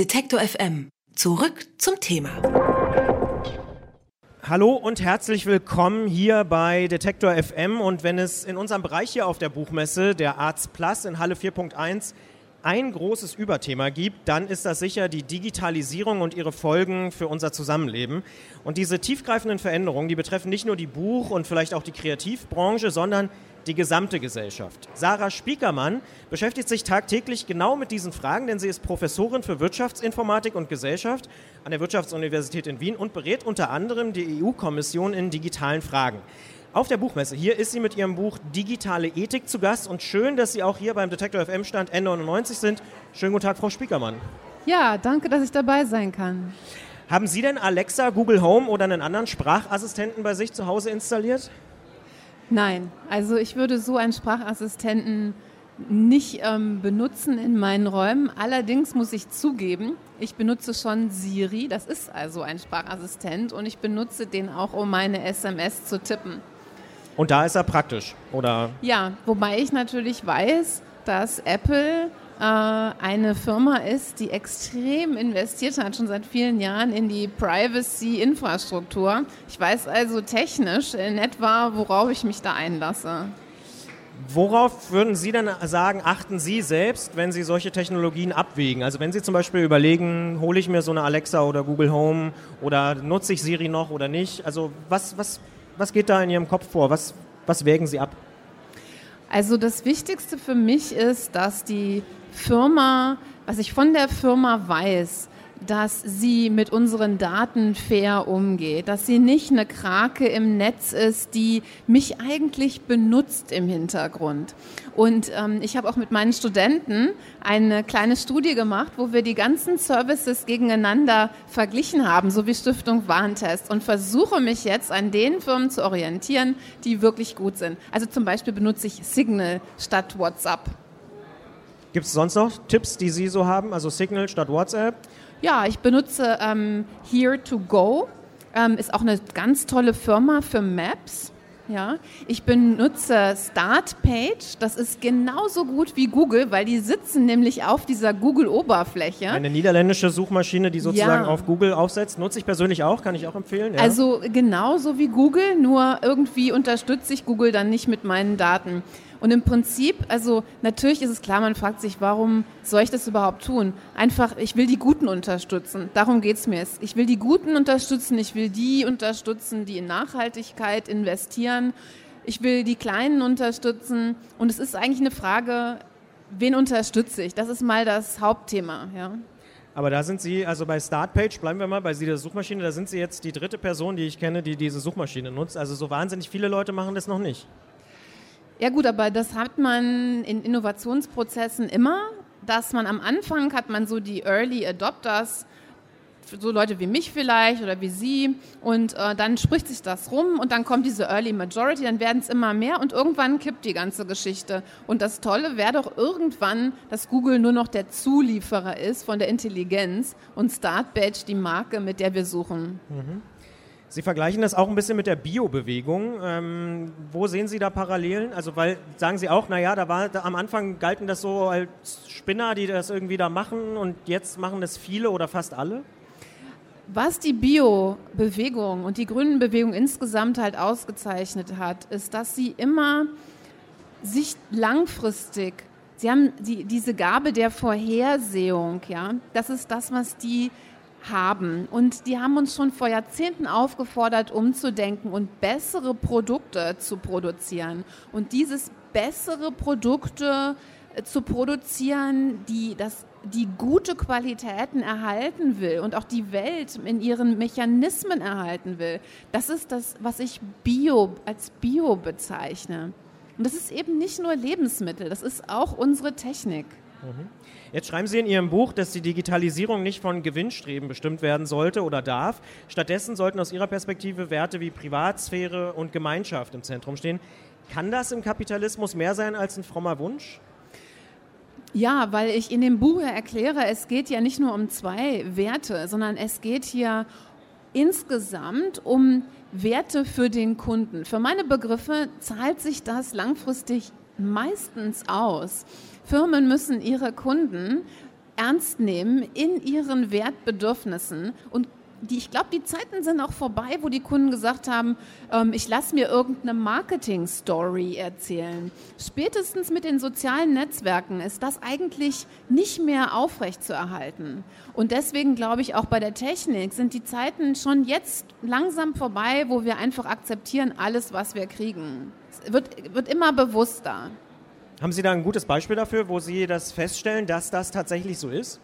Detektor FM. Zurück zum Thema. Hallo und herzlich willkommen hier bei Detektor FM. Und wenn es in unserem Bereich hier auf der Buchmesse, der Arts Plus in Halle 4.1, ein großes Überthema gibt, dann ist das sicher die Digitalisierung und ihre Folgen für unser Zusammenleben. Und diese tiefgreifenden Veränderungen, die betreffen nicht nur die Buch- und vielleicht auch die Kreativbranche, sondern die gesamte Gesellschaft. Sarah Spiekermann beschäftigt sich tagtäglich genau mit diesen Fragen, denn sie ist Professorin für Wirtschaftsinformatik und Gesellschaft an der Wirtschaftsuniversität in Wien und berät unter anderem die EU-Kommission in digitalen Fragen. Auf der Buchmesse. Hier ist sie mit ihrem Buch Digitale Ethik zu Gast und schön, dass Sie auch hier beim Detektor FM Stand N99 sind. Schönen guten Tag, Frau Spiekermann. Ja, danke, dass ich dabei sein kann. Haben Sie denn Alexa, Google Home oder einen anderen Sprachassistenten bei sich zu Hause installiert? Nein, also ich würde so einen Sprachassistenten nicht ähm, benutzen in meinen Räumen. Allerdings muss ich zugeben, ich benutze schon Siri, das ist also ein Sprachassistent und ich benutze den auch, um meine SMS zu tippen. Und da ist er praktisch, oder? Ja, wobei ich natürlich weiß, dass Apple eine Firma ist, die extrem investiert hat, schon seit vielen Jahren in die Privacy-Infrastruktur. Ich weiß also technisch in etwa, worauf ich mich da einlasse. Worauf würden Sie denn sagen, achten Sie selbst, wenn Sie solche Technologien abwägen? Also wenn Sie zum Beispiel überlegen, hole ich mir so eine Alexa oder Google Home oder nutze ich Siri noch oder nicht? Also was, was, was geht da in Ihrem Kopf vor? Was, was wägen Sie ab? Also das Wichtigste für mich ist, dass die Firma, was ich von der Firma weiß, dass sie mit unseren Daten fair umgeht, dass sie nicht eine Krake im Netz ist, die mich eigentlich benutzt im Hintergrund. Und ähm, ich habe auch mit meinen Studenten eine kleine Studie gemacht, wo wir die ganzen Services gegeneinander verglichen haben, so wie Stiftung Warentest, und versuche mich jetzt an den Firmen zu orientieren, die wirklich gut sind. Also zum Beispiel benutze ich Signal statt WhatsApp. Gibt es sonst noch Tipps, die Sie so haben? Also Signal statt WhatsApp? Ja, ich benutze ähm, Here to Go. Ähm, ist auch eine ganz tolle Firma für Maps. Ja, ich benutze Startpage. Das ist genauso gut wie Google, weil die sitzen nämlich auf dieser Google-Oberfläche. Eine niederländische Suchmaschine, die sozusagen ja. auf Google aufsetzt. Nutze ich persönlich auch, kann ich auch empfehlen. Ja. Also genauso wie Google, nur irgendwie unterstütze ich Google dann nicht mit meinen Daten. Und im Prinzip, also natürlich ist es klar, man fragt sich, warum soll ich das überhaupt tun? Einfach, ich will die Guten unterstützen. Darum geht es mir. Ich will die Guten unterstützen, ich will die unterstützen, die in Nachhaltigkeit investieren. Ich will die Kleinen unterstützen. Und es ist eigentlich eine Frage, wen unterstütze ich? Das ist mal das Hauptthema. Ja. Aber da sind Sie, also bei Startpage, bleiben wir mal bei dieser Suchmaschine, da sind Sie jetzt die dritte Person, die ich kenne, die diese Suchmaschine nutzt. Also so wahnsinnig viele Leute machen das noch nicht. Ja gut, aber das hat man in Innovationsprozessen immer, dass man am Anfang hat man so die Early Adopters, so Leute wie mich vielleicht oder wie Sie und äh, dann spricht sich das rum und dann kommt diese Early Majority, dann werden es immer mehr und irgendwann kippt die ganze Geschichte. Und das Tolle wäre doch irgendwann, dass Google nur noch der Zulieferer ist von der Intelligenz und Startbadge die Marke, mit der wir suchen. Mhm. Sie vergleichen das auch ein bisschen mit der Bio-Bewegung. Ähm, wo sehen Sie da Parallelen? Also, weil sagen Sie auch, naja, da war da am Anfang galten das so als Spinner, die das irgendwie da machen und jetzt machen das viele oder fast alle? Was die Bio-Bewegung und die Grünen-Bewegung insgesamt halt ausgezeichnet hat, ist, dass sie immer sich langfristig, sie haben die, diese Gabe der Vorhersehung, ja, das ist das, was die haben. Und die haben uns schon vor Jahrzehnten aufgefordert, umzudenken und bessere Produkte zu produzieren. Und dieses bessere Produkte äh, zu produzieren, die das die gute Qualitäten erhalten will und auch die Welt in ihren Mechanismen erhalten will. Das ist das, was ich Bio als Bio bezeichne. Und das ist eben nicht nur Lebensmittel, das ist auch unsere Technik. Mhm. Jetzt schreiben Sie in Ihrem Buch, dass die Digitalisierung nicht von Gewinnstreben bestimmt werden sollte oder darf. Stattdessen sollten aus Ihrer Perspektive Werte wie Privatsphäre und Gemeinschaft im Zentrum stehen. Kann das im Kapitalismus mehr sein als ein frommer Wunsch? Ja, weil ich in dem Buch erkläre, es geht ja nicht nur um zwei Werte, sondern es geht hier insgesamt um Werte für den Kunden. Für meine Begriffe zahlt sich das langfristig meistens aus. Firmen müssen ihre Kunden ernst nehmen in ihren Wertbedürfnissen und die, ich glaube, die Zeiten sind auch vorbei, wo die Kunden gesagt haben, ähm, ich lasse mir irgendeine Marketing-Story erzählen. Spätestens mit den sozialen Netzwerken ist das eigentlich nicht mehr aufrechtzuerhalten. Und deswegen glaube ich, auch bei der Technik sind die Zeiten schon jetzt langsam vorbei, wo wir einfach akzeptieren alles, was wir kriegen. Wird, wird immer bewusster. Haben Sie da ein gutes Beispiel dafür, wo Sie das feststellen, dass das tatsächlich so ist?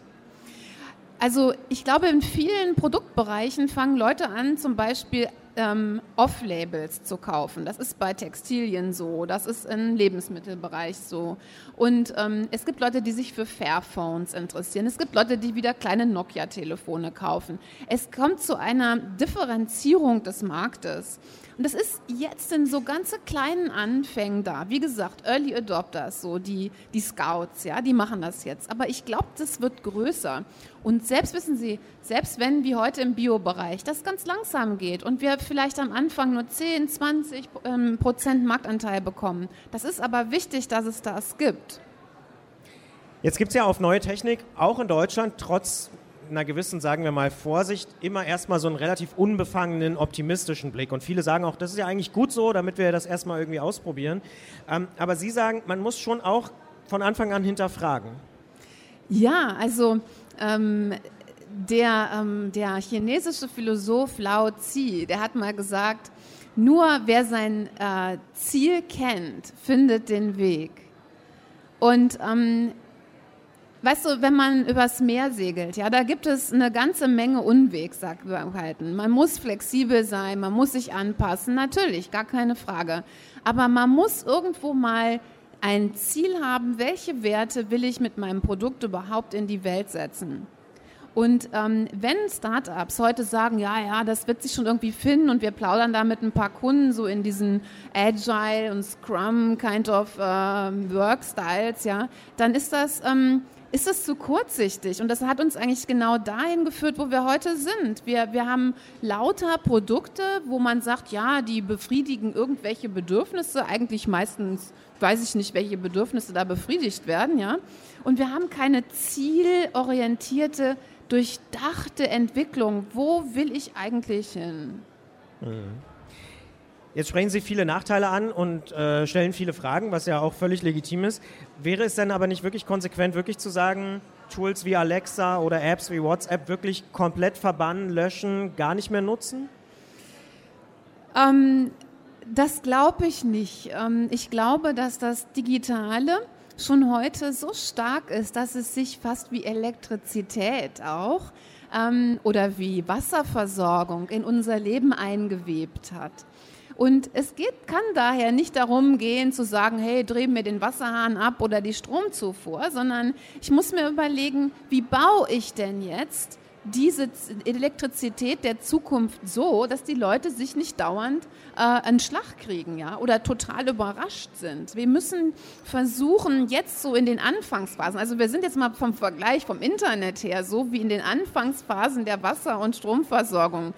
Also ich glaube, in vielen Produktbereichen fangen Leute an, zum Beispiel ähm, Off-Labels zu kaufen. Das ist bei Textilien so, das ist im Lebensmittelbereich so. Und ähm, es gibt Leute, die sich für Fairphones interessieren. Es gibt Leute, die wieder kleine Nokia-Telefone kaufen. Es kommt zu einer Differenzierung des Marktes. Und das ist jetzt in so ganze kleinen Anfängen da. Wie gesagt, Early Adopters, so die, die Scouts, ja, die machen das jetzt. Aber ich glaube, das wird größer. Und selbst wissen Sie, selbst wenn wie heute im Bio-Bereich das ganz langsam geht und wir vielleicht am Anfang nur 10, 20 ähm, Prozent Marktanteil bekommen, das ist aber wichtig, dass es das gibt. Jetzt gibt es ja auf neue Technik auch in Deutschland trotz einer gewissen, sagen wir mal, Vorsicht immer erstmal so einen relativ unbefangenen, optimistischen Blick. Und viele sagen auch, das ist ja eigentlich gut so, damit wir das erstmal irgendwie ausprobieren. Ähm, aber Sie sagen, man muss schon auch von Anfang an hinterfragen. Ja, also ähm, der, ähm, der chinesische Philosoph Lao Tzu, der hat mal gesagt, nur wer sein äh, Ziel kennt, findet den Weg. Und ähm, Weißt du, wenn man übers Meer segelt, ja, da gibt es eine ganze Menge Unwegsamkeiten. Man muss flexibel sein, man muss sich anpassen, natürlich, gar keine Frage. Aber man muss irgendwo mal ein Ziel haben, welche Werte will ich mit meinem Produkt überhaupt in die Welt setzen. Und ähm, wenn Startups heute sagen, ja, ja, das wird sich schon irgendwie finden und wir plaudern da mit ein paar Kunden so in diesen Agile und Scrum kind of äh, Work Styles, ja, dann ist das ähm, ist es zu kurzsichtig. Und das hat uns eigentlich genau dahin geführt, wo wir heute sind. Wir, wir haben lauter Produkte, wo man sagt, ja, die befriedigen irgendwelche Bedürfnisse, eigentlich meistens weiß ich nicht, welche Bedürfnisse da befriedigt werden, ja. Und wir haben keine zielorientierte, durchdachte Entwicklung. Wo will ich eigentlich hin? Mhm. Jetzt sprechen Sie viele Nachteile an und äh, stellen viele Fragen, was ja auch völlig legitim ist. Wäre es denn aber nicht wirklich konsequent, wirklich zu sagen, Tools wie Alexa oder Apps wie WhatsApp wirklich komplett verbannen, löschen, gar nicht mehr nutzen? Ähm, das glaube ich nicht. Ähm, ich glaube, dass das Digitale schon heute so stark ist, dass es sich fast wie Elektrizität auch ähm, oder wie Wasserversorgung in unser Leben eingewebt hat. Und es geht, kann daher nicht darum gehen zu sagen, hey, dreh mir den Wasserhahn ab oder die Stromzufuhr, sondern ich muss mir überlegen, wie baue ich denn jetzt diese Elektrizität der Zukunft so, dass die Leute sich nicht dauernd äh, einen Schlag kriegen, ja, oder total überrascht sind. Wir müssen versuchen, jetzt so in den Anfangsphasen, also wir sind jetzt mal vom Vergleich vom Internet her, so wie in den Anfangsphasen der Wasser- und Stromversorgung,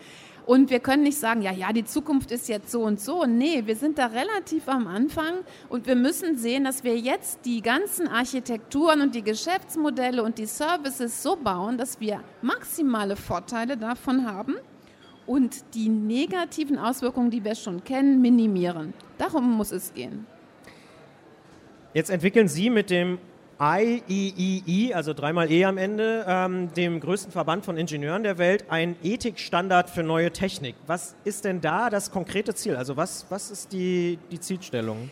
und wir können nicht sagen, ja, ja, die Zukunft ist jetzt so und so. Nee, wir sind da relativ am Anfang und wir müssen sehen, dass wir jetzt die ganzen Architekturen und die Geschäftsmodelle und die Services so bauen, dass wir maximale Vorteile davon haben und die negativen Auswirkungen, die wir schon kennen, minimieren. Darum muss es gehen. Jetzt entwickeln Sie mit dem IEEE, also dreimal E am Ende, ähm, dem größten Verband von Ingenieuren der Welt, ein Ethikstandard für neue Technik. Was ist denn da das konkrete Ziel? Also was, was ist die, die Zielstellung?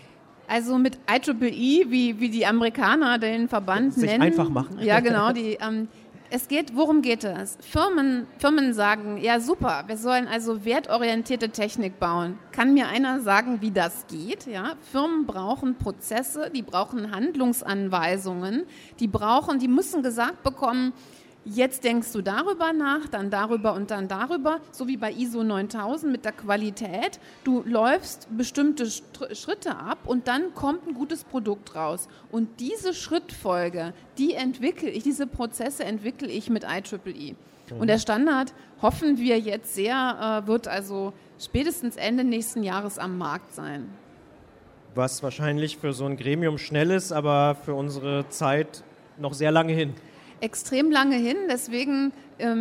Also mit IEEE, wie, wie die Amerikaner den Verband Sich nennen. einfach machen. Ja, genau. Die, ähm, es geht, worum geht es? Firmen, Firmen sagen, ja super, wir sollen also wertorientierte Technik bauen. Kann mir einer sagen, wie das geht? Ja, Firmen brauchen Prozesse, die brauchen Handlungsanweisungen, die brauchen, die müssen gesagt bekommen, Jetzt denkst du darüber nach, dann darüber und dann darüber, so wie bei ISO 9000 mit der Qualität. Du läufst bestimmte Schritte ab und dann kommt ein gutes Produkt raus. Und diese Schrittfolge, die entwickle ich, diese Prozesse entwickle ich mit IEEE. Mhm. Und der Standard, hoffen wir jetzt sehr, äh, wird also spätestens Ende nächsten Jahres am Markt sein. Was wahrscheinlich für so ein Gremium schnell ist, aber für unsere Zeit noch sehr lange hin. Extrem lange hin. Deswegen,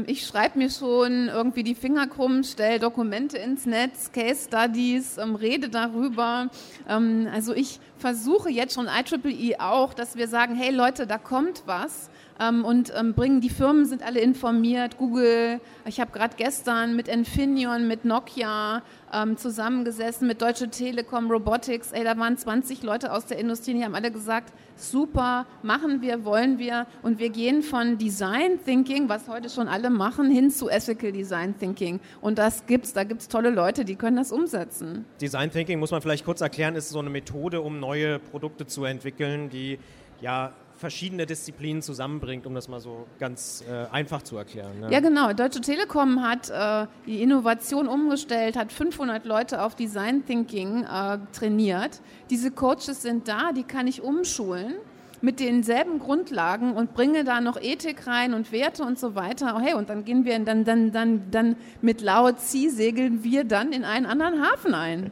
ich schreibe mir schon irgendwie die Finger krumm, stelle Dokumente ins Netz, Case Studies, ähm, rede darüber. Ähm, also ich versuche jetzt schon IEEE auch, dass wir sagen, hey Leute, da kommt was. Ähm, und ähm, bringen, die Firmen sind alle informiert, Google, ich habe gerade gestern mit Infineon, mit Nokia ähm, zusammengesessen, mit Deutsche Telekom, Robotics, ey, da waren 20 Leute aus der Industrie, die haben alle gesagt, super, machen wir, wollen wir. Und wir gehen von Design Thinking, was heute schon alle machen, hin zu Ethical Design Thinking und das gibt's, da gibt's tolle Leute, die können das umsetzen. Design Thinking muss man vielleicht kurz erklären, ist so eine Methode, um neue Produkte zu entwickeln, die ja verschiedene Disziplinen zusammenbringt, um das mal so ganz äh, einfach zu erklären. Ne? Ja, genau. Deutsche Telekom hat äh, die Innovation umgestellt, hat 500 Leute auf Design Thinking äh, trainiert. Diese Coaches sind da, die kann ich umschulen mit denselben Grundlagen und bringe da noch Ethik rein und Werte und so weiter. Oh, hey, und dann gehen wir dann, dann, dann, dann mit Lao Tzu segeln wir dann in einen anderen Hafen ein.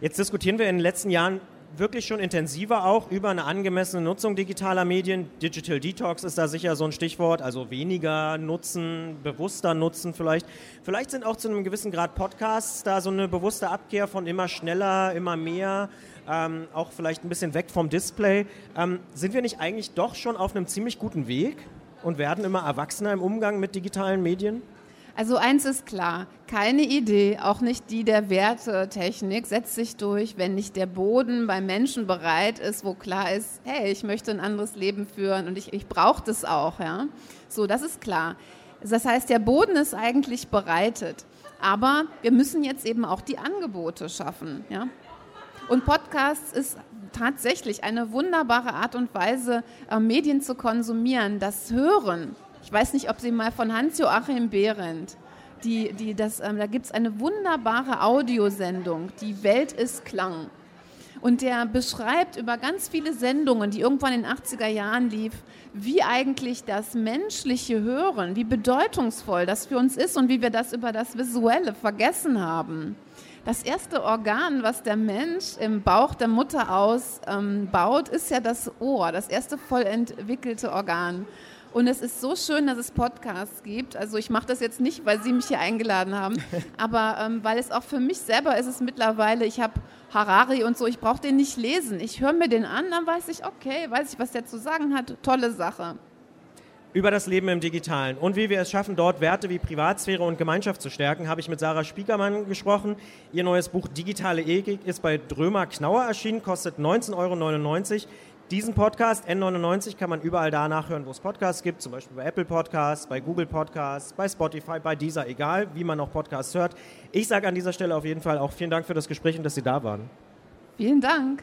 Jetzt diskutieren wir in den letzten Jahren wirklich schon intensiver auch über eine angemessene Nutzung digitaler Medien. Digital Detox ist da sicher so ein Stichwort, also weniger nutzen, bewusster nutzen vielleicht. Vielleicht sind auch zu einem gewissen Grad Podcasts da so eine bewusste Abkehr von immer schneller, immer mehr, ähm, auch vielleicht ein bisschen weg vom Display. Ähm, sind wir nicht eigentlich doch schon auf einem ziemlich guten Weg und werden immer erwachsener im Umgang mit digitalen Medien? Also eins ist klar, keine Idee, auch nicht die der Wertetechnik, setzt sich durch, wenn nicht der Boden beim Menschen bereit ist, wo klar ist, hey, ich möchte ein anderes Leben führen und ich, ich brauche das auch. Ja? So, das ist klar. Das heißt, der Boden ist eigentlich bereitet. Aber wir müssen jetzt eben auch die Angebote schaffen. Ja? Und Podcasts ist tatsächlich eine wunderbare Art und Weise, äh, Medien zu konsumieren. Das Hören ich weiß nicht, ob Sie mal von Hans-Joachim Behrendt, die, die das, ähm, da gibt es eine wunderbare Audiosendung, Die Welt ist Klang. Und der beschreibt über ganz viele Sendungen, die irgendwann in den 80er Jahren lief, wie eigentlich das menschliche Hören, wie bedeutungsvoll das für uns ist und wie wir das über das Visuelle vergessen haben. Das erste Organ, was der Mensch im Bauch der Mutter ausbaut, ähm, ist ja das Ohr, das erste voll entwickelte Organ. Und es ist so schön, dass es Podcasts gibt. Also ich mache das jetzt nicht, weil Sie mich hier eingeladen haben, aber ähm, weil es auch für mich selber ist es mittlerweile, ich habe Harari und so, ich brauche den nicht lesen. Ich höre mir den an, dann weiß ich, okay, weiß ich, was der zu sagen hat. Tolle Sache. Über das Leben im Digitalen und wie wir es schaffen, dort Werte wie Privatsphäre und Gemeinschaft zu stärken, habe ich mit Sarah Spiekermann gesprochen. Ihr neues Buch Digitale Ethik ist bei Drömer Knauer erschienen, kostet 19,99 Euro. Diesen Podcast N99 kann man überall da nachhören, wo es Podcasts gibt, zum Beispiel bei Apple Podcasts, bei Google Podcasts, bei Spotify, bei dieser, egal wie man noch Podcasts hört. Ich sage an dieser Stelle auf jeden Fall auch vielen Dank für das Gespräch und dass Sie da waren. Vielen Dank.